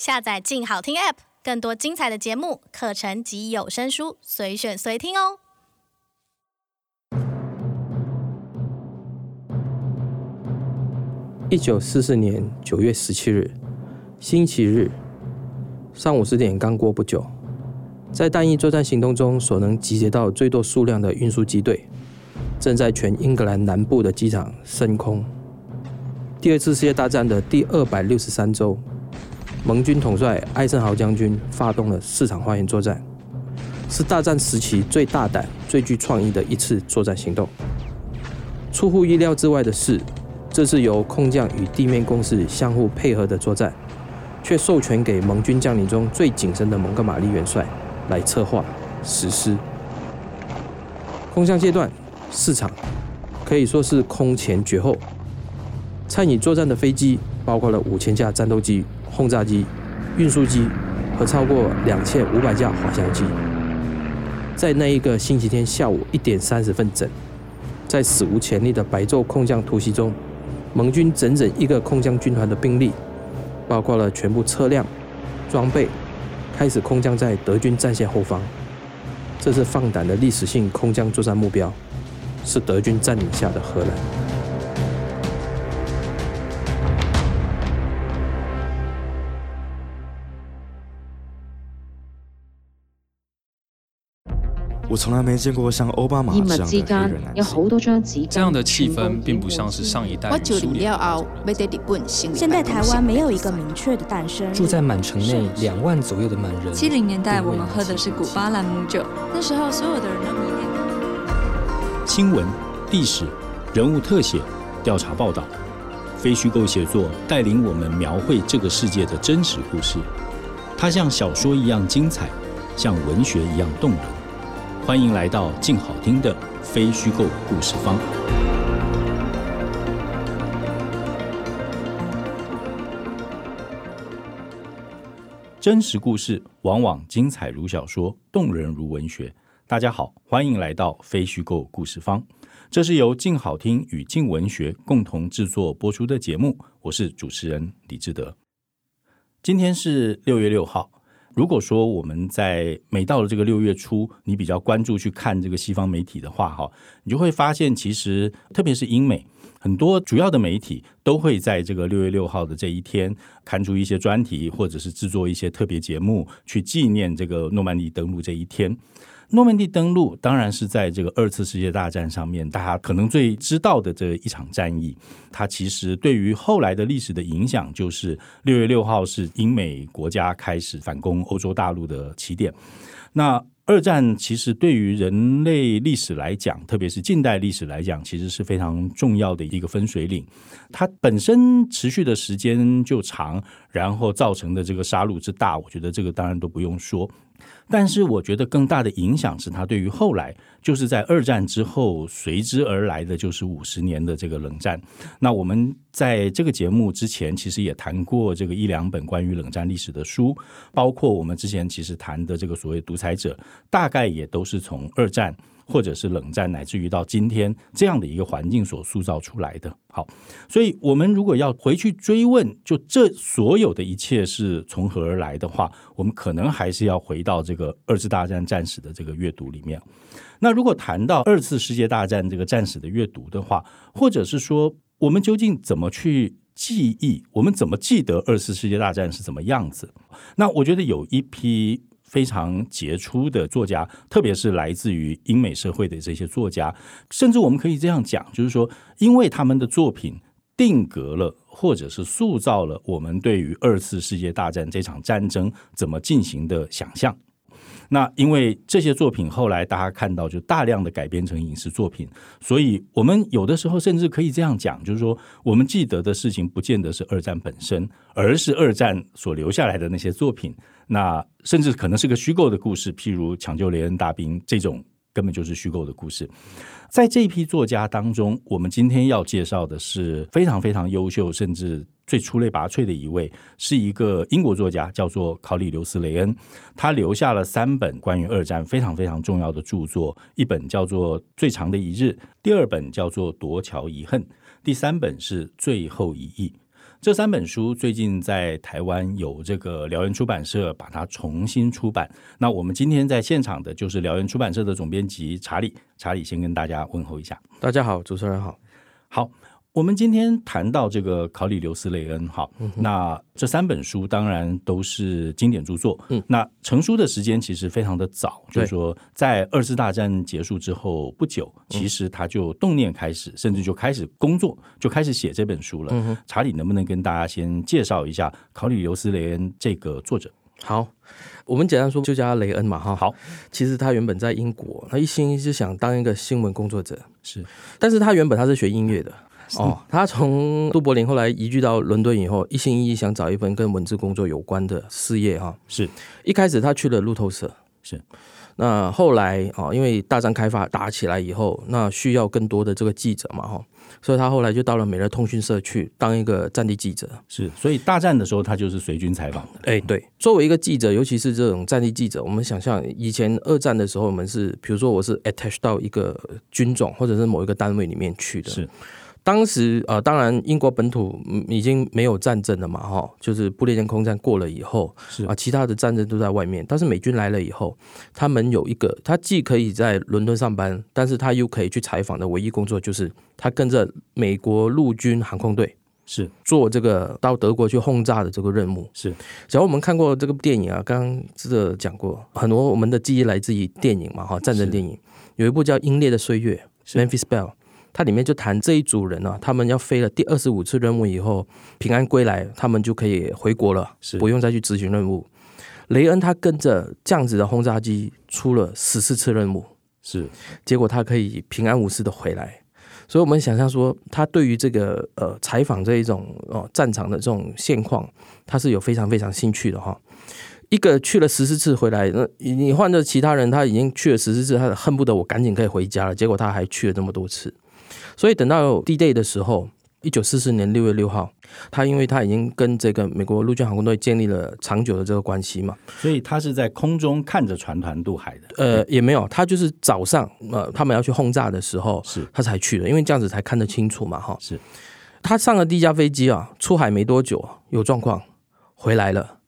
下载“静好听 ”App，更多精彩的节目、课程及有声书，随选随听哦。一九四四年九月十七日，星期日上午十点刚过不久，在单一作战行动中所能集结到最多数量的运输机队，正在全英格兰南部的机场升空。第二次世界大战的第二百六十三周，盟军统帅艾森豪将军发动了四场花园作战，是大战时期最大胆、最具创意的一次作战行动。出乎意料之外的是，这是由空降与地面攻势相互配合的作战，却授权给盟军将领中最谨慎的蒙哥马利元帅来策划实施。空降阶段四场，可以说是空前绝后。参与作战的飞机包括了五千架战斗机、轰炸机、运输机和超过两千五百架滑翔机。在那一个星期天下午一点三十分整，在史无前例的白昼空降突袭中。盟军整整一个空降军团的兵力，包括了全部车辆、装备，开始空降在德军战线后方。这是放胆的历史性空降作战目标，是德军占领下的荷兰。我从来没见过像奥巴马这样的黑人男性。这样的气氛并不像是上一代苏联。现在台湾没有一个明确的诞生。住在满城内两万左右的满人。七零年代我们喝的是古巴朗姆酒，那时候所有的人都迷恋。新闻、历史、人物特写、调查报道，非虚构写作带领我们描绘这个世界的真实故事。它像小说一样精彩，像文学一样动人。欢迎来到静好听的非虚构故事方。真实故事往往精彩如小说，动人如文学。大家好，欢迎来到非虚构故事方。这是由静好听与静文学共同制作播出的节目。我是主持人李志德。今天是六月六号。如果说我们在每到了这个六月初，你比较关注去看这个西方媒体的话，哈，你就会发现，其实特别是英美很多主要的媒体都会在这个六月六号的这一天刊出一些专题，或者是制作一些特别节目，去纪念这个诺曼底登陆这一天。诺曼底登陆当然是在这个二次世界大战上面，大家可能最知道的这一场战役。它其实对于后来的历史的影响，就是六月六号是英美国家开始反攻欧洲大陆的起点。那二战其实对于人类历史来讲，特别是近代历史来讲，其实是非常重要的一个分水岭。它本身持续的时间就长，然后造成的这个杀戮之大，我觉得这个当然都不用说。但是我觉得更大的影响是它对于后来，就是在二战之后随之而来的就是五十年的这个冷战。那我们在这个节目之前其实也谈过这个一两本关于冷战历史的书，包括我们之前其实谈的这个所谓独裁者，大概也都是从二战。或者是冷战，乃至于到今天这样的一个环境所塑造出来的。好，所以我们如果要回去追问，就这所有的一切是从何而来的话，我们可能还是要回到这个二次大战战史的这个阅读里面。那如果谈到二次世界大战这个战史的阅读的话，或者是说我们究竟怎么去记忆，我们怎么记得二次世界大战是怎么样子？那我觉得有一批。非常杰出的作家，特别是来自于英美社会的这些作家，甚至我们可以这样讲，就是说，因为他们的作品定格了，或者是塑造了我们对于二次世界大战这场战争怎么进行的想象。那因为这些作品后来大家看到就大量的改编成影视作品，所以我们有的时候甚至可以这样讲，就是说我们记得的事情不见得是二战本身，而是二战所留下来的那些作品。那甚至可能是个虚构的故事，譬如抢救雷恩大兵这种根本就是虚构的故事。在这一批作家当中，我们今天要介绍的是非常非常优秀，甚至。最出类拔萃的一位是一个英国作家，叫做考里刘斯雷恩。他留下了三本关于二战非常非常重要的著作，一本叫做《最长的一日》，第二本叫做《夺桥遗恨》，第三本是《最后一役》。这三本书最近在台湾有这个辽源出版社把它重新出版。那我们今天在现场的就是辽源出版社的总编辑查理，查理先跟大家问候一下。大家好，主持人好，好。我们今天谈到这个考里留斯雷恩，哈，那这三本书当然都是经典著作。嗯，那成书的时间其实非常的早，就是说在二次大战结束之后不久，其实他就动念开始，甚至就开始工作，就开始写这本书了。嗯，查理能不能跟大家先介绍一下考里留斯雷恩这个作者？好，我们简单说就叫他雷恩嘛，哈。好，其实他原本在英国，他一心是想当一个新闻工作者，是，但是他原本他是学音乐的。哦，他从杜柏林后来移居到伦敦以后，一心一意想找一份跟文字工作有关的事业哈。是一开始他去了路透社，是那后来啊，因为大战开发打起来以后，那需要更多的这个记者嘛哈，所以他后来就到了美乐通讯社去当一个战地记者。是，所以大战的时候他就是随军采访的。哎，对，作为一个记者，尤其是这种战地记者，我们想象以前二战的时候，我们是比如说我是 attach 到一个军种或者是某一个单位里面去的。是。当时呃，当然英国本土已经没有战争了嘛，哈，就是不列颠空战过了以后，是啊，其他的战争都在外面。但是美军来了以后，他们有一个，他既可以在伦敦上班，但是他又可以去采访的唯一工作就是他跟着美国陆军航空队是做这个到德国去轰炸的这个任务。是，只要我们看过这个电影啊，刚刚这个讲过，很多我们的记忆来自于电影嘛，哈，战争电影有一部叫《英烈的岁月》（Memphis Belle）。它里面就谈这一组人呢、啊，他们要飞了第二十五次任务以后平安归来，他们就可以回国了，是不用再去执行任务。雷恩他跟着这样子的轰炸机出了十四次任务，是结果他可以平安无事的回来。所以我们想象说，他对于这个呃采访这一种哦战场的这种现况，他是有非常非常兴趣的哈。一个去了十四次回来，那你换着其他人，他已经去了十四次，他恨不得我赶紧可以回家了，结果他还去了这么多次。所以等到 D-Day 的时候，一九四四年六月六号，他因为他已经跟这个美国陆军航空队建立了长久的这个关系嘛，所以他是在空中看着船团渡海的。呃，也没有，他就是早上呃他们要去轰炸的时候，是他才去的，因为这样子才看得清楚嘛，哈。是，他上了第一架飞机啊，出海没多久有状况回来了。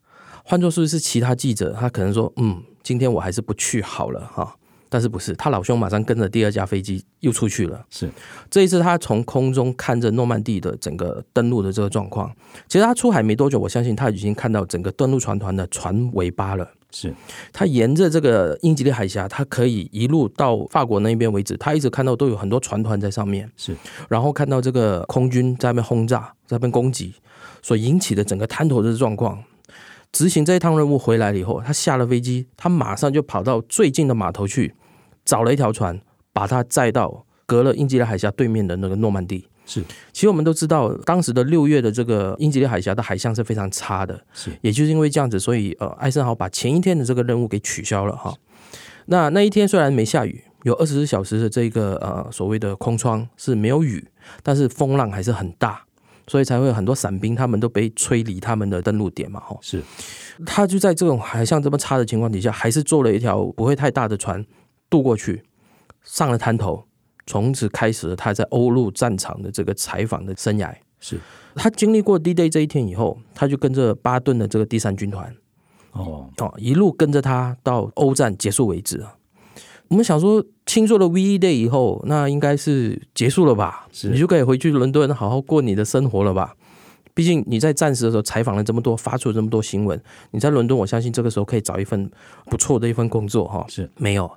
换作是是其他记者，他可能说，嗯，今天我还是不去好了，哈。但是不是他老兄马上跟着第二架飞机又出去了？是这一次他从空中看着诺曼底的整个登陆的这个状况。其实他出海没多久，我相信他已经看到整个登陆船团的船尾巴了。是他沿着这个英吉利海峡，他可以一路到法国那边为止，他一直看到都有很多船团在上面。是，然后看到这个空军在那边轰炸，在那边攻击，所引起的整个滩头的状况。执行这一趟任务回来了以后，他下了飞机，他马上就跑到最近的码头去。找了一条船，把它载到隔了英吉利海峡对面的那个诺曼底。是，其实我们都知道，当时的六月的这个英吉利海峡的海象是非常差的。是，也就是因为这样子，所以呃，艾森豪把前一天的这个任务给取消了哈。那那一天虽然没下雨，有二十四小时的这个呃所谓的空窗是没有雨，但是风浪还是很大，所以才会有很多伞兵他们都被吹离他们的登陆点嘛哈。是，他就在这种海象这么差的情况底下，还是坐了一条不会太大的船。渡过去，上了滩头，从此开始了他在欧陆战场的这个采访的生涯。是他经历过 D-Day 这一天以后，他就跟着巴顿的这个第三军团，哦哦，一路跟着他到欧战结束为止啊。我们想说，庆祝了 V Day 以后，那应该是结束了吧？是你就可以回去伦敦好好过你的生活了吧？毕竟你在战时的时候采访了这么多，发出了这么多新闻，你在伦敦，我相信这个时候可以找一份不错的一份工作哈。是没有。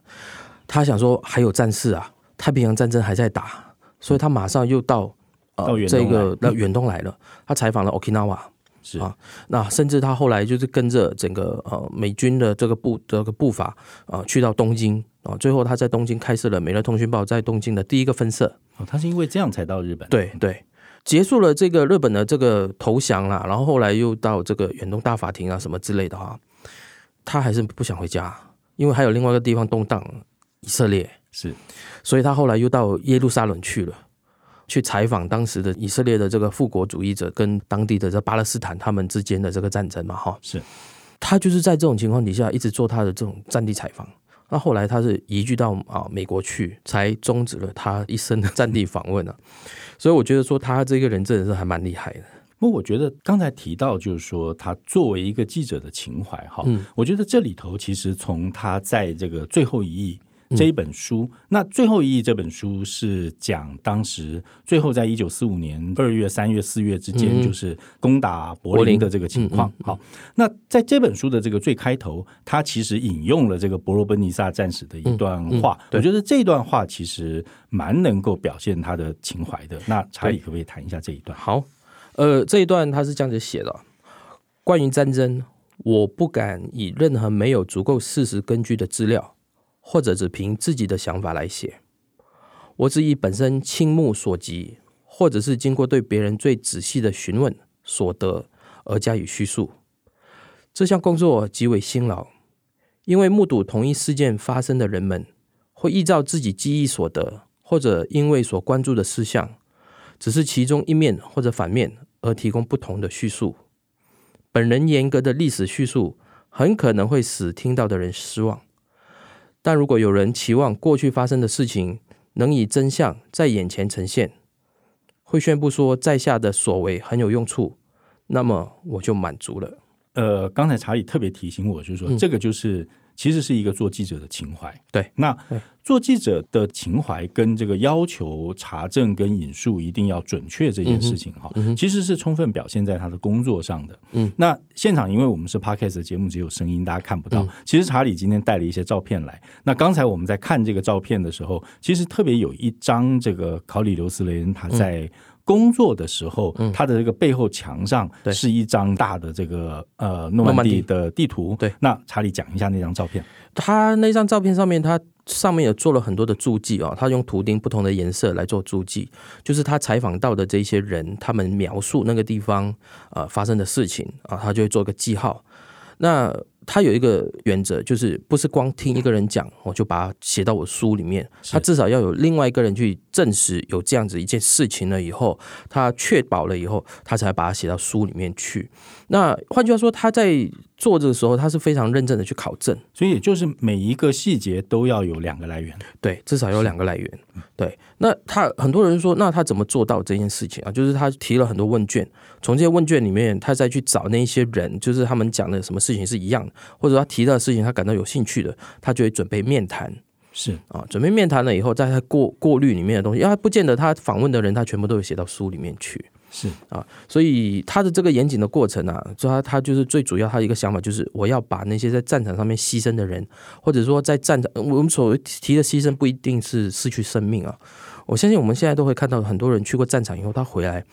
他想说还有战事啊，太平洋战争还在打，所以他马上又到呃到这个到远东来了。他采访了 Okinawa，是啊，那甚至他后来就是跟着整个呃美军的这个步这个步伐啊、呃，去到东京啊，最后他在东京开设了《美乐通讯报》在东京的第一个分社。哦，他是因为这样才到日本。对对，结束了这个日本的这个投降啦，然后后来又到这个远东大法庭啊什么之类的哈，他还是不想回家，因为还有另外一个地方动荡。以色列是，所以他后来又到耶路撒冷去了，去采访当时的以色列的这个复国主义者跟当地的这巴勒斯坦他们之间的这个战争嘛，哈，是，他就是在这种情况底下一直做他的这种战地采访。那后来他是移居到啊美国去，才终止了他一生的战地访问啊。所以我觉得说他这个人真的是还蛮厉害的。不过我觉得刚才提到，就是说他作为一个记者的情怀，哈、嗯，我觉得这里头其实从他在这个最后一役。这一本书，那最后一役这本书是讲当时最后在一九四五年二月、三月、四月之间，就是攻打柏林的这个情况。好，那在这本书的这个最开头，他其实引用了这个伯罗奔尼撒战士的一段话。我觉得这段话其实蛮能够表现他的情怀的。那查理可不可以谈一下这一段？好，呃，这一段他是这样子写的：关于战争，我不敢以任何没有足够事实根据的资料。或者只凭自己的想法来写，我只以本身亲目所及，或者是经过对别人最仔细的询问所得而加以叙述。这项工作极为辛劳，因为目睹同一事件发生的人们，会依照自己记忆所得，或者因为所关注的事项，只是其中一面或者反面而提供不同的叙述。本人严格的历史叙述，很可能会使听到的人失望。但如果有人期望过去发生的事情能以真相在眼前呈现，会宣布说在下的所为很有用处，那么我就满足了。呃，刚才查理特别提醒我，就是说、嗯、这个就是。其实是一个做记者的情怀，对。那做记者的情怀跟这个要求查证跟引述一定要准确这件事情哈、嗯嗯，其实是充分表现在他的工作上的。嗯，那现场因为我们是 Podcast 的节目，只有声音，大家看不到。嗯、其实查理今天带了一些照片来。那刚才我们在看这个照片的时候，其实特别有一张这个考里留斯雷恩他在。嗯工作的时候，他的这个背后墙上是一张大的这个呃诺曼底的地图。对，那查理讲一下那张照片。他那张照片上面，他上面有做了很多的注记啊，他用图钉不同的颜色来做注记，就是他采访到的这些人，他们描述那个地方呃发生的事情啊，他就会做个记号。那他有一个原则，就是不是光听一个人讲，我就把它写到我书里面。他至少要有另外一个人去证实有这样子一件事情了以后，他确保了以后，他才把它写到书里面去。那换句话说，他在做这个时候，他是非常认真的去考证，所以也就是每一个细节都要有两个来源，对，至少有两个来源。对，那他很多人说，那他怎么做到这件事情啊？就是他提了很多问卷，从这些问卷里面，他再去找那些人，就是他们讲的什么事情是一样的，或者他提到的事情他感到有兴趣的，他就会准备面谈。是啊，准备面谈了以后，在他过过滤里面的东西，因为他不见得他访问的人，他全部都有写到书里面去。是啊，所以他的这个严谨的过程啊，他他就是最主要，他一个想法就是，我要把那些在战场上面牺牲的人，或者说在战场，我们所提的牺牲不一定是失去生命啊。我相信我们现在都会看到很多人去过战场以后，他回来，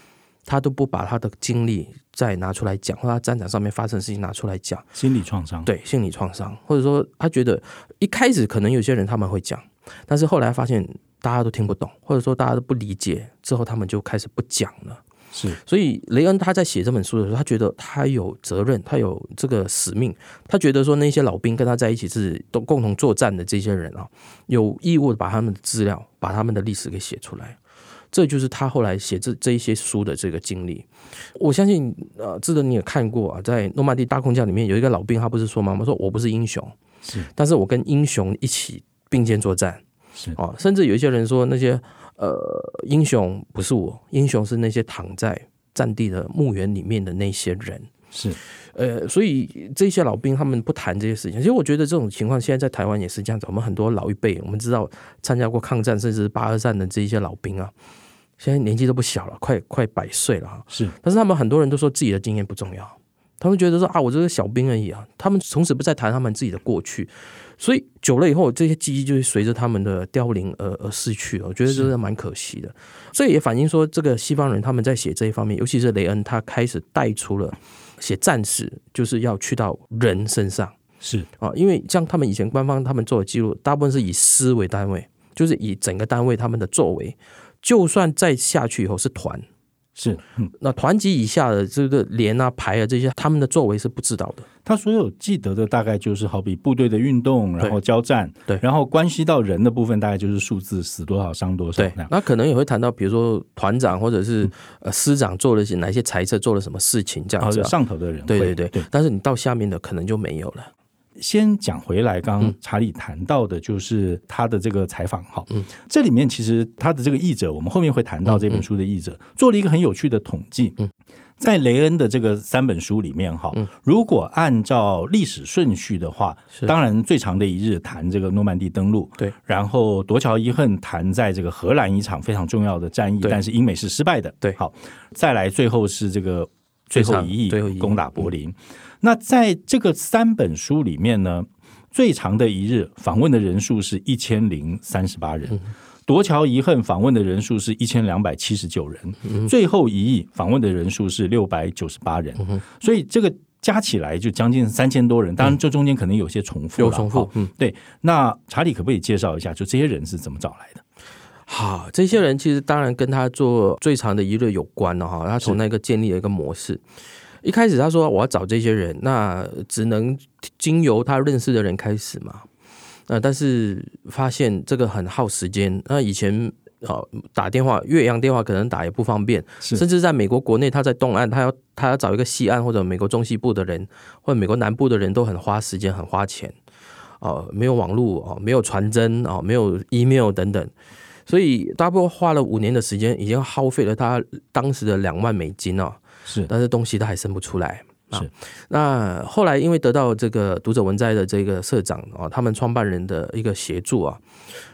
他都不把他的经历再拿出来讲，或他战场上面发生的事情拿出来讲，心理创伤，对，心理创伤，或者说他觉得一开始可能有些人他们会讲，但是后来发现大家都听不懂，或者说大家都不理解，之后他们就开始不讲了。是，所以雷恩他在写这本书的时候，他觉得他有责任，他有这个使命，他觉得说那些老兵跟他在一起是都共同作战的这些人啊，有义务把他们的资料、把他们的历史给写出来。这就是他后来写这这一些书的这个经历。我相信，呃，志德你也看过啊，在诺曼底大空降里面有一个老兵，他不是说吗？我说我不是英雄，是，但是我跟英雄一起并肩作战，是啊，甚至有一些人说那些。呃，英雄不是我，英雄是那些躺在战地的墓园里面的那些人。是，呃，所以这些老兵他们不谈这些事情。其实我觉得这种情况现在在台湾也是这样子。我们很多老一辈，我们知道参加过抗战甚至八二战的这些老兵啊，现在年纪都不小了，快快百岁了哈。是，但是他们很多人都说自己的经验不重要，他们觉得说啊，我这个小兵而已啊。他们从此不再谈他们自己的过去。所以久了以后，这些记忆就会随着他们的凋零而而逝去了。我觉得这是蛮可惜的。所以也反映说，这个西方人他们在写这一方面，尤其是雷恩，他开始带出了写战士就是要去到人身上。是啊，因为像他们以前官方他们做的记录，大部分是以师为单位，就是以整个单位他们的作为，就算再下去以后是团。是，嗯，那团级以下的这个连啊、排啊这些，他们的作为是不知道的。他所有记得的大概就是好比部队的运动，然后交战，对，然后关系到人的部分，大概就是数字死多少伤多少。对，那可能也会谈到，比如说团长或者是呃师长做了些哪些裁测，做了什么事情这样子。上头的人，对对对对。但是你到下面的可能就没有了。先讲回来，刚刚查理谈到的就是他的这个采访哈，嗯，这里面其实他的这个译者，我们后面会谈到这本书的译者做了一个很有趣的统计，嗯，在雷恩的这个三本书里面，哈，如果按照历史顺序的话，当然最长的一日谈这个诺曼底登陆，对，然后夺桥一恨谈在这个荷兰一场非常重要的战役，但是英美是失败的，对，好，再来最后是这个最后一役攻打柏林。那在这个三本书里面呢，最长的一日访问的人数是一千零三十八人。夺桥遗恨访问的人数是一千两百七十九人，嗯、最后一役访问的人数是六百九十八人，嗯，所以这个加起来就将近三千多人。当然，这中间可能有些重复，有重复。嗯，对。那查理可不可以介绍一下，就这些人是怎么找来的？好，这些人其实当然跟他做最长的一日有关了哈。他从那个建立了一个模式。一开始他说我要找这些人，那只能经由他认识的人开始嘛。呃，但是发现这个很耗时间。那以前啊，打电话越洋电话可能打也不方便，甚至在美国国内，他在东岸，他要他要找一个西岸或者美国中西部的人，或者美国南部的人都很花时间，很花钱。哦，没有网络哦，没有传真哦，没有 email 等等，所以大部花了五年的时间，已经耗费了他当时的两万美金哦。是，但是东西他还生不出来。是，那后来因为得到这个读者文摘的这个社长啊，他们创办人的一个协助啊，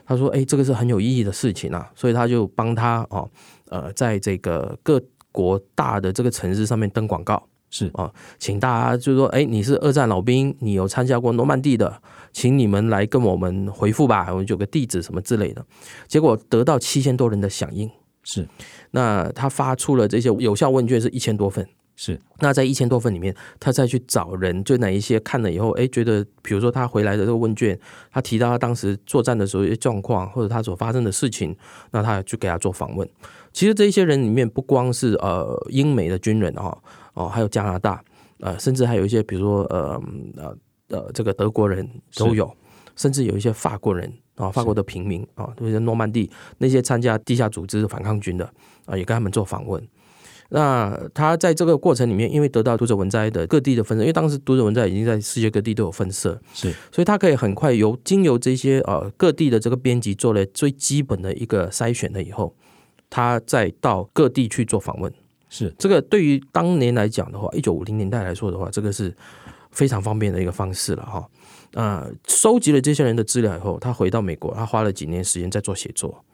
他说：“哎，这个是很有意义的事情啊，所以他就帮他哦，呃，在这个各国大的这个城市上面登广告，是。啊，请大家就是说，哎，你是二战老兵，你有参加过诺曼底的，请你们来跟我们回复吧，我们有个地址什么之类的。结果得到七千多人的响应，是，那他发出了这些有效问卷是一千多份。”是，那在一千多份里面，他再去找人，就哪一些看了以后，哎，觉得，比如说他回来的这个问卷，他提到他当时作战的时候一些状况，或者他所发生的事情，那他就给他做访问。其实这些人里面不光是呃英美的军人哦，哦，还有加拿大，呃，甚至还有一些比如说呃呃呃这个德国人都有，甚至有一些法国人啊、哦，法国的平民啊，都是诺曼底那些参加地下组织反抗军的啊，也跟他们做访问。那他在这个过程里面，因为得到读者文摘的各地的分社，因为当时读者文摘已经在世界各地都有分社，是，所以他可以很快由经由这些呃各地的这个编辑做了最基本的一个筛选了以后，他再到各地去做访问，是。这个对于当年来讲的话，一九五零年代来说的话，这个是非常方便的一个方式了哈。呃，收集了这些人的资料以后，他回到美国，他花了几年时间在做写作。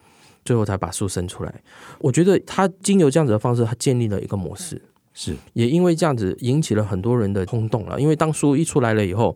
最后才把书生出来。我觉得他经由这样子的方式，他建立了一个模式，是也因为这样子引起了很多人的轰动了。因为当书一出来了以后，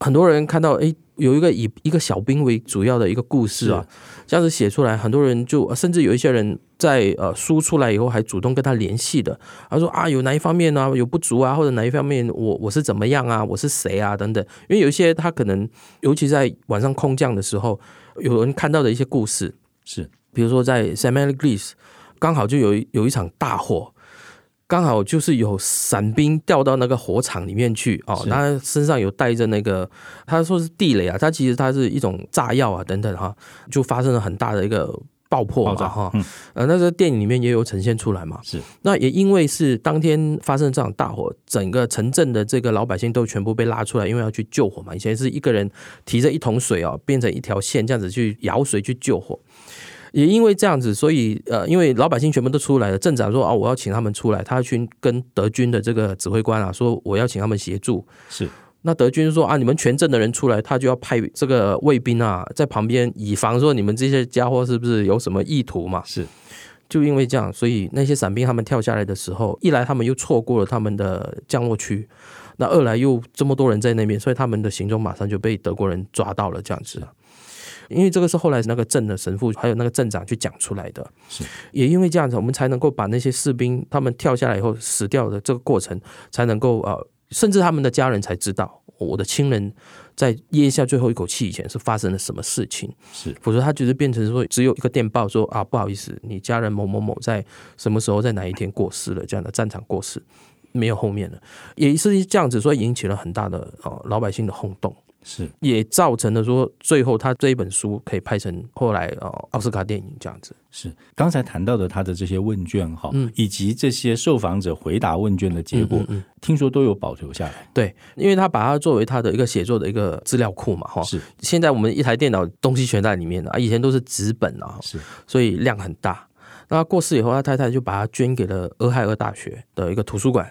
很多人看到，哎，有一个以一个小兵为主要的一个故事啊，这样子写出来，很多人就甚至有一些人在呃书出来以后还主动跟他联系的，他说啊，有哪一方面呢、啊、有不足啊，或者哪一方面我我是怎么样啊，我是谁啊等等。因为有一些他可能，尤其在晚上空降的时候，有人看到的一些故事是。比如说在 Saint-Mary Glees 刚好就有有一场大火，刚好就是有伞兵掉到那个火场里面去哦，他身上有带着那个，他说是地雷啊，他其实他是一种炸药啊等等哈，就发生了很大的一个爆破嘛哈，呃，那个电影里面也有呈现出来嘛，是，那也因为是当天发生这场大火，整个城镇的这个老百姓都全部被拉出来，因为要去救火嘛，以前是一个人提着一桶水哦，变成一条线这样子去舀水去救火。也因为这样子，所以呃，因为老百姓全部都出来了，镇长说啊，我要请他们出来，他要去跟德军的这个指挥官啊说，我要请他们协助。是，那德军说啊，你们全镇的人出来，他就要派这个卫兵啊在旁边，以防说你们这些家伙是不是有什么意图嘛？是，就因为这样，所以那些伞兵他们跳下来的时候，一来他们又错过了他们的降落区，那二来又这么多人在那边，所以他们的行踪马上就被德国人抓到了，这样子。因为这个是后来那个镇的神父还有那个镇长去讲出来的，是。也因为这样子，我们才能够把那些士兵他们跳下来以后死掉的这个过程，才能够呃，甚至他们的家人才知道，我的亲人在咽下最后一口气以前是发生了什么事情，是。否则他就是变成说只有一个电报说啊，不好意思，你家人某某某在什么时候在哪一天过世了，这样的战场过世，没有后面了，也是这样子，所以引起了很大的哦老百姓的轰动。是，也造成了说，最后他这一本书可以拍成后来哦奥斯卡电影这样子。是，刚才谈到的他的这些问卷哈，嗯，以及这些受访者回答问卷的结果，嗯，听说都有保留下来。对，因为他把它作为他的一个写作的一个资料库嘛，哈。是，现在我们一台电脑东西全在里面啊，以前都是纸本啊，是，所以量很大。那过世以后，他太太就把它捐给了俄亥俄大学的一个图书馆。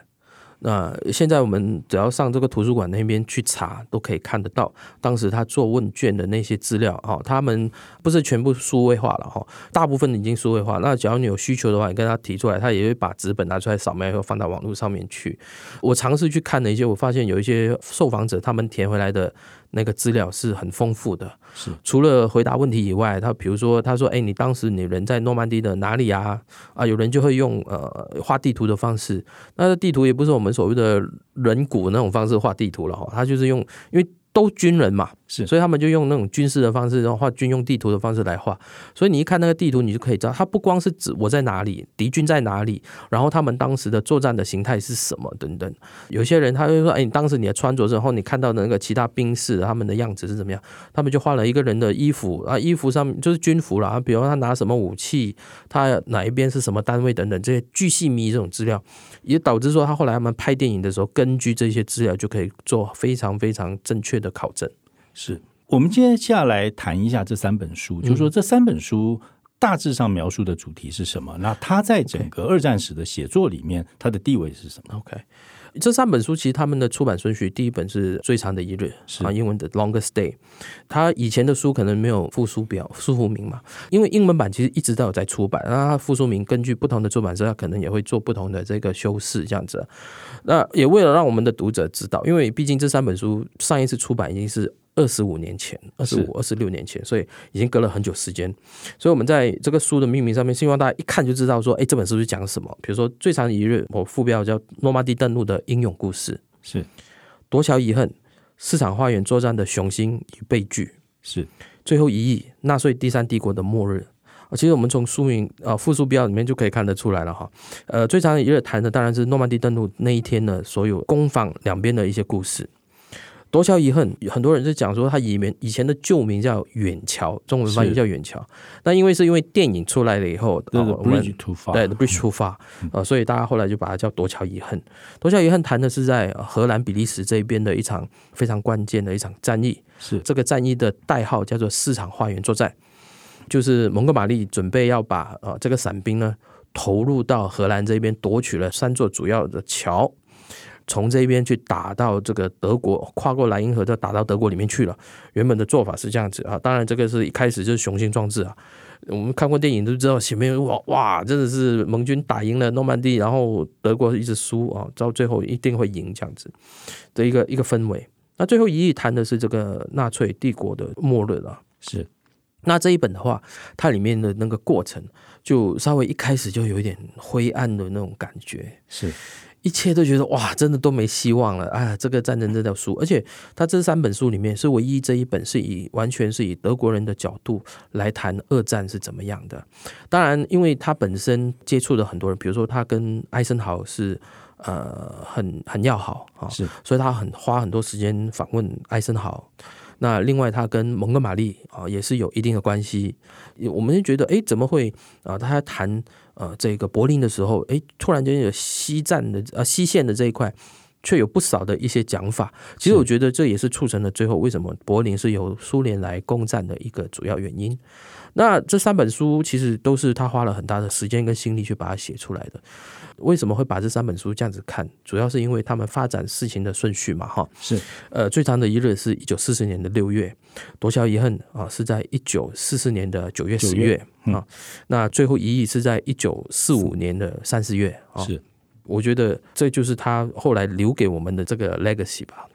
那现在我们只要上这个图书馆那边去查，都可以看得到当时他做问卷的那些资料哈。他们不是全部数位化了哈，大部分已经数位化。那只要你有需求的话，你跟他提出来，他也会把纸本拿出来扫描以后放到网络上面去。我尝试去看了一些，我发现有一些受访者他们填回来的。那个资料是很丰富的，是除了回答问题以外，他比如说他说，哎，你当时你人在诺曼底的哪里啊？啊，有人就会用呃画地图的方式，那地图也不是我们所谓的人骨那种方式画地图了哈，他就是用因为。都军人嘛，是，所以他们就用那种军事的方式，然后画军用地图的方式来画。所以你一看那个地图，你就可以知道，它不光是指我在哪里，敌军在哪里，然后他们当时的作战的形态是什么等等。有些人他就说，哎，你当时你的穿着之后，你看到的那个其他兵士他们的样子是怎么样？他们就画了一个人的衣服啊，衣服上面就是军服啦，比如说他拿什么武器，他哪一边是什么单位等等这些巨细靡这种资料。也导致说，他后来他们拍电影的时候，根据这些资料就可以做非常非常正确的考证。是我们接下来谈一下这三本书，就是说这三本书大致上描述的主题是什么？那他在整个二战史的写作里面，他的地位是什么？OK。这三本书其实他们的出版顺序，第一本是最长的一日，是啊，英文的 Longest Day。他以前的书可能没有附书表、书名嘛，因为英文版其实一直都有在出版，那他附书名根据不同的出版社，他可能也会做不同的这个修饰，这样子。那也为了让我们的读者知道，因为毕竟这三本书上一次出版已经是。二十五年前，二十五、二十六年前，所以已经隔了很久时间。所以，我们在这个书的命名上面，希望大家一看就知道说，哎，这本书是讲什么？比如说，最长一日，我副标叫《诺曼底登陆的英勇故事》，是夺桥遗恨，市场花园作战的雄心与悲剧，是最后一役，纳粹第三帝国的末日。其实我们从书名啊副书标里面就可以看得出来了哈。呃，最长一日谈的当然是诺曼底登陆那一天的所有攻防两边的一些故事。夺桥遗恨，很多人是讲说他以前以前的旧名叫远桥，中文翻译叫远桥。但因为是因为电影出来了以后，对，The Bridge Too Far，呃，所以大家后来就把它叫夺桥遗恨。夺桥遗恨谈的是在荷兰比利时这边的一场非常关键的一场战役。是这个战役的代号叫做市场花园作战，就是蒙哥马利准备要把呃这个伞兵呢投入到荷兰这边夺取了三座主要的桥。从这边去打到这个德国，跨过莱茵河，就打到德国里面去了。原本的做法是这样子啊，当然这个是一开始就是雄心壮志啊。我们看过电影都知道，前面哇哇，真的是盟军打赢了诺曼底，然后德国一直输啊，到最后一定会赢这样子的一个一个氛围。那最后一役谈的是这个纳粹帝国的末日啊。是，那这一本的话，它里面的那个过程就稍微一开始就有一点灰暗的那种感觉。是。一切都觉得哇，真的都没希望了！哎，这个战争真的要输，而且他这三本书里面是唯一这一本是以完全是以德国人的角度来谈二战是怎么样的。当然，因为他本身接触的很多人，比如说他跟艾森豪是呃很很要好啊，是，所以他很花很多时间访问艾森豪。那另外，他跟蒙哥马利啊也是有一定的关系。我们就觉得，哎，怎么会啊？他谈。呃，这个柏林的时候，诶，突然间有西站的呃西线的这一块，却有不少的一些讲法。其实我觉得这也是促成了最后为什么柏林是由苏联来攻占的一个主要原因。那这三本书其实都是他花了很大的时间跟心力去把它写出来的。为什么会把这三本书这样子看？主要是因为他们发展事情的顺序嘛，哈。是。呃，最长的一日是一九四四年的六月，夺桥遗恨啊是在一九四四年的九月十月啊。那最后一役是在一九四五年的三四月啊。是。我觉得这就是他后来留给我们的这个 legacy 吧。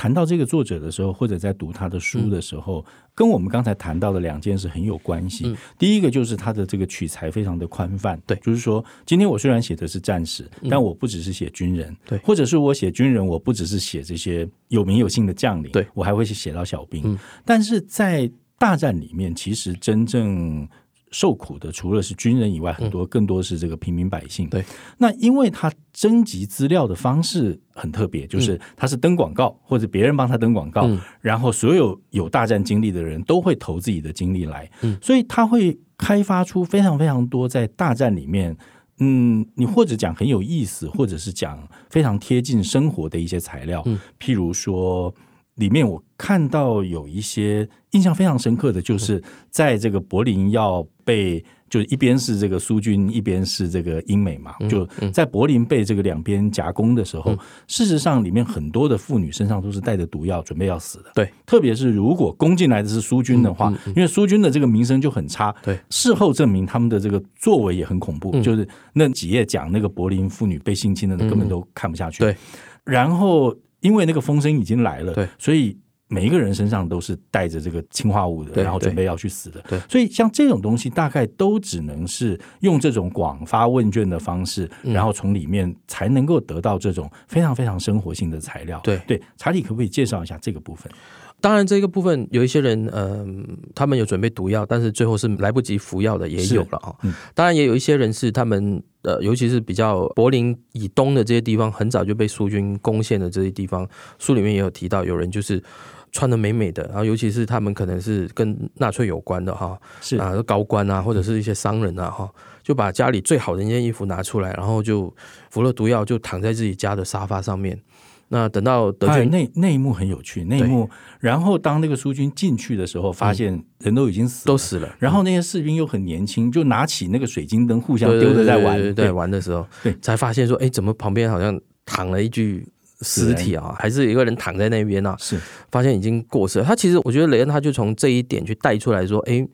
谈到这个作者的时候，或者在读他的书的时候，嗯、跟我们刚才谈到的两件事很有关系。嗯、第一个就是他的这个取材非常的宽泛，对，就是说，今天我虽然写的是战士，嗯、但我不只是写军人，对，或者是我写军人，我不只是写这些有名有姓的将领，对，我还会去写到小兵。嗯、但是在大战里面，其实真正受苦的除了是军人以外，很多更多是这个平民百姓。对，那因为他征集资料的方式很特别，就是他是登广告或者别人帮他登广告，然后所有有大战经历的人都会投自己的经历来，所以他会开发出非常非常多在大战里面，嗯，你或者讲很有意思，或者是讲非常贴近生活的一些材料，譬如说。里面我看到有一些印象非常深刻的，就是在这个柏林要被就一边是这个苏军，一边是这个英美嘛，就在柏林被这个两边夹攻的时候，事实上里面很多的妇女身上都是带着毒药，准备要死的。对，特别是如果攻进来的是苏军的话，因为苏军的这个名声就很差。对，事后证明他们的这个作为也很恐怖，就是那几页讲那个柏林妇女被性侵的，根本都看不下去。对，然后因为那个风声已经来了，对，所以。每一个人身上都是带着这个氰化物的，然后准备要去死的。对，所以像这种东西，大概都只能是用这种广发问卷的方式，嗯、然后从里面才能够得到这种非常非常生活性的材料。对对，查理可不可以介绍一下这个部分？当然，这个部分有一些人，嗯、呃，他们有准备毒药，但是最后是来不及服药的，也有了啊。嗯、当然，也有一些人是他们，呃，尤其是比较柏林以东的这些地方，很早就被苏军攻陷的这些地方，书里面也有提到，有人就是。穿的美美的，然后尤其是他们可能是跟纳粹有关的哈，是。啊，高官啊，或者是一些商人啊哈，就把家里最好的一件衣服拿出来，然后就服了毒药，就躺在自己家的沙发上面。那等到德军那那一幕很有趣，那一幕，然后当那个苏军进去的时候，发现人都已经死了，都死了，然后那些士兵又很年轻，就拿起那个水晶灯互相丢着在玩，对玩的时候，对，才发现说，哎，怎么旁边好像躺了一具。尸体啊，还是一个人躺在那边啊，是发现已经过世了。他其实我觉得雷恩他就从这一点去带出来说，哎，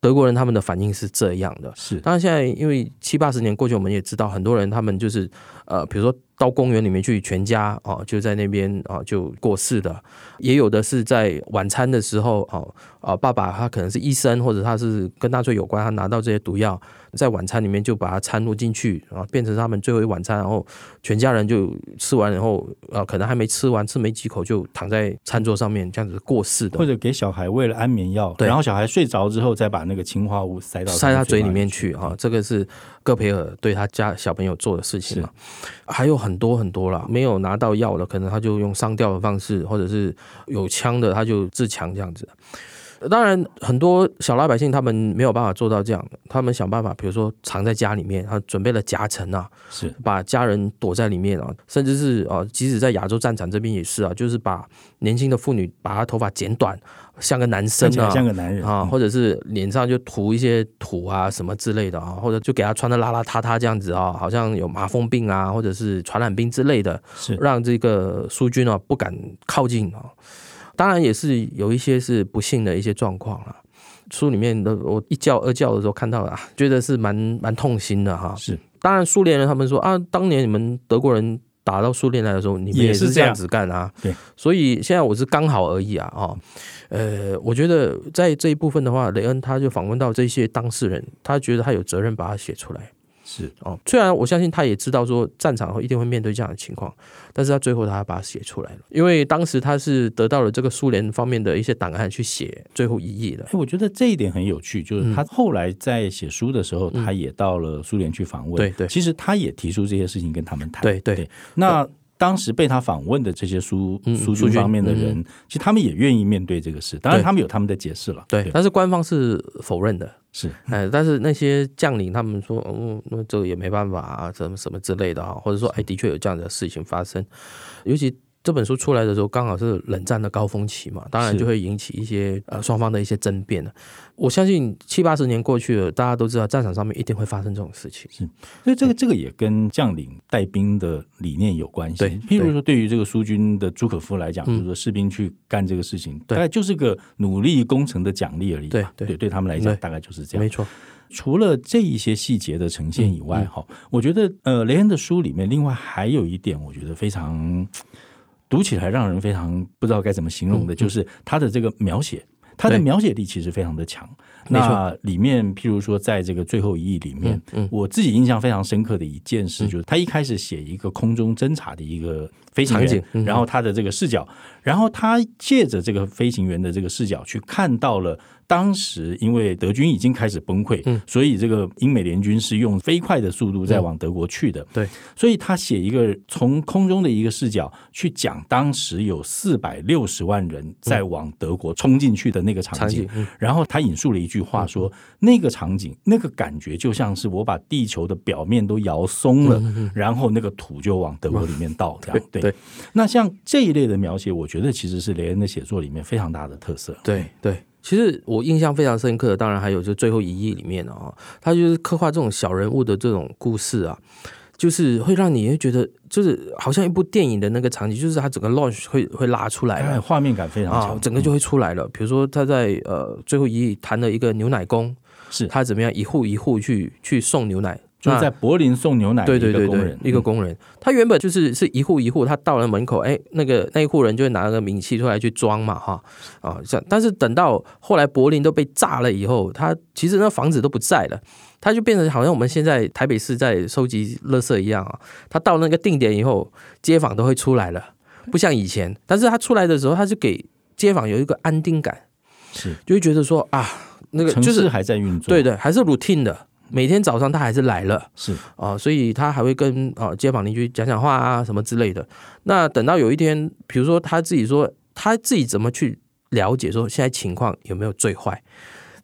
德国人他们的反应是这样的。是，当然现在因为七八十年过去，我们也知道很多人他们就是呃，比如说。到公园里面去，全家啊就在那边啊就过世的，也有的是在晚餐的时候啊啊，爸爸他可能是医生，或者他是跟纳粹有关，他拿到这些毒药，在晚餐里面就把它掺入进去，然后变成他们最后一晚餐，然后全家人就吃完，然后啊可能还没吃完，吃没几口就躺在餐桌上面这样子过世的，或者给小孩喂了安眠药，对，然后小孩睡着之后再把那个氰化物塞到塞他嘴里面去。啊，这个是戈培尔对他家小朋友做的事情嘛，还有很。很多很多了，没有拿到药的，可能他就用上吊的方式，或者是有枪的，他就自强这样子。当然，很多小老百姓他们没有办法做到这样的，他们想办法，比如说藏在家里面，他准备了夹层啊，是。把家人躲在里面啊，甚至是啊，即使在亚洲战场这边也是啊，就是把年轻的妇女把她头发剪短，像个男生啊，像个男人。啊，或者是脸上就涂一些土啊什么之类的啊，或者就给她穿的邋邋遢遢这样子啊，好像有麻风病啊，或者是传染病之类的，是。让这个苏军啊不敢靠近啊。当然也是有一些是不幸的一些状况啊。书里面的我一教二教的时候看到啊，觉得是蛮蛮痛心的哈。是，当然苏联人他们说啊，当年你们德国人打到苏联来的时候，你们也是这样子干啊。对，所以现在我是刚好而已啊。哦，呃，我觉得在这一部分的话，雷恩他就访问到这些当事人，他觉得他有责任把它写出来。是。哦，虽然我相信他也知道说战场后一定会面对这样的情况，但是他最后他把它写出来了，因为当时他是得到了这个苏联方面的一些档案去写最后一页的。我觉得这一点很有趣，就是他后来在写书的时候，他也到了苏联去访问。对对，其实他也提出这些事情跟他们谈。对对，那当时被他访问的这些苏苏军方面的人，其实他们也愿意面对这个事，当然他们有他们的解释了。对，但是官方是否认的。是，哎，但是那些将领他们说，嗯，那这个也没办法啊，什么什么之类的啊，或者说，哎，的确有这样的事情发生，尤其。这本书出来的时候，刚好是冷战的高峰期嘛，当然就会引起一些呃双方的一些争辩了。我相信七八十年过去了，大家都知道战场上面一定会发生这种事情。是，所以这个这个也跟将领带兵的理念有关系。对，譬如说对于这个苏军的朱可夫来讲，就是说士兵去干这个事情，大概就是个努力工程的奖励而已。对对，对他们来讲，大概就是这样。没错。除了这一些细节的呈现以外，哈，我觉得呃，雷恩的书里面另外还有一点，我觉得非常。读起来让人非常不知道该怎么形容的，就是他的这个描写，他的描写力其实非常的强。那里面，譬如说，在这个最后一页里面，我自己印象非常深刻的一件事，就是他一开始写一个空中侦察的一个飞行员，然后他的这个视角，然后他借着这个飞行员的这个视角去看到了。当时因为德军已经开始崩溃，嗯，所以这个英美联军是用飞快的速度在往德国去的。对，所以他写一个从空中的一个视角去讲当时有四百六十万人在往德国冲进去的那个场景。然后他引述了一句话说：“那个场景，那个感觉就像是我把地球的表面都摇松了，然后那个土就往德国里面倒。”这样对对。那像这一类的描写，我觉得其实是雷恩的写作里面非常大的特色。对对。其实我印象非常深刻的，当然还有就最后一页里面啊，他就是刻画这种小人物的这种故事啊，就是会让你会觉得，就是好像一部电影的那个场景，就是他整个 launch 会会拉出来了，画面感非常强，啊，整个就会出来了。比如说他在呃最后一页谈了一个牛奶工，是他怎么样一户一户去去送牛奶。就是在柏林送牛奶的一个工人，一个工人，他原本就是是一户一户，他到了门口，哎，那个那一户人就会拿个名器出来去装嘛，哈啊，这。但是等到后来柏林都被炸了以后，他其实那房子都不在了，他就变成好像我们现在台北市在收集垃圾一样啊。他到那个定点以后，街坊都会出来了，不像以前。但是他出来的时候，他就给街坊有一个安定感，是就会觉得说啊，那个就是城市还在运作，对对，还是 routine 的。每天早上他还是来了，是啊，所以他还会跟啊街坊邻居讲讲话啊什么之类的。那等到有一天，比如说他自己说他自己怎么去了解说现在情况有没有最坏，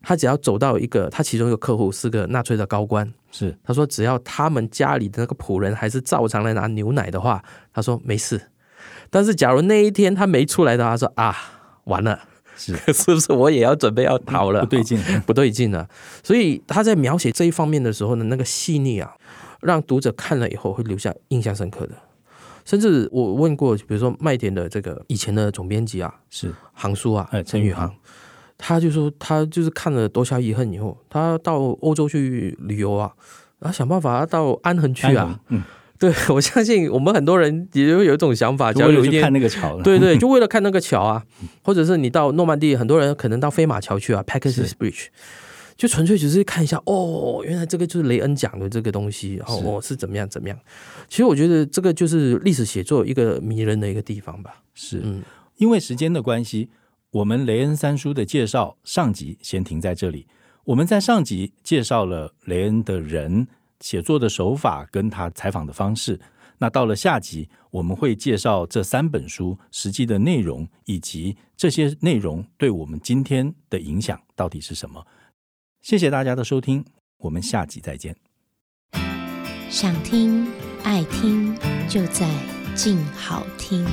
他只要走到一个他其中一个客户是个纳粹的高官，是他说只要他们家里的那个仆人还是照常来拿牛奶的话，他说没事。但是假如那一天他没出来的话，他说啊完了。是 是不是我也要准备要逃了？不对劲，不对劲了。所以他在描写这一方面的时候呢，那个细腻啊，让读者看了以后会留下印象深刻的。甚至我问过，比如说麦田的这个以前的总编辑啊，是航叔啊，陈宇航，他就说他就是看了《夺晓遗恨》以后，他到欧洲去旅游啊，然后想办法到安恒去啊，嗯。对，我相信我们很多人也有有一种想法，假如有一天看那个桥，对对，就为了看那个桥啊，或者是你到诺曼底，很多人可能到飞马桥去啊，Pegasus Bridge，就纯粹只是看一下，哦，原来这个就是雷恩讲的这个东西，哦，哦是怎么样怎么样。其实我觉得这个就是历史写作一个迷人的一个地方吧。是，嗯，因为时间的关系，我们雷恩三叔的介绍上集先停在这里。我们在上集介绍了雷恩的人。写作的手法跟他采访的方式，那到了下集我们会介绍这三本书实际的内容，以及这些内容对我们今天的影响到底是什么。谢谢大家的收听，我们下集再见。想听爱听就在静好听。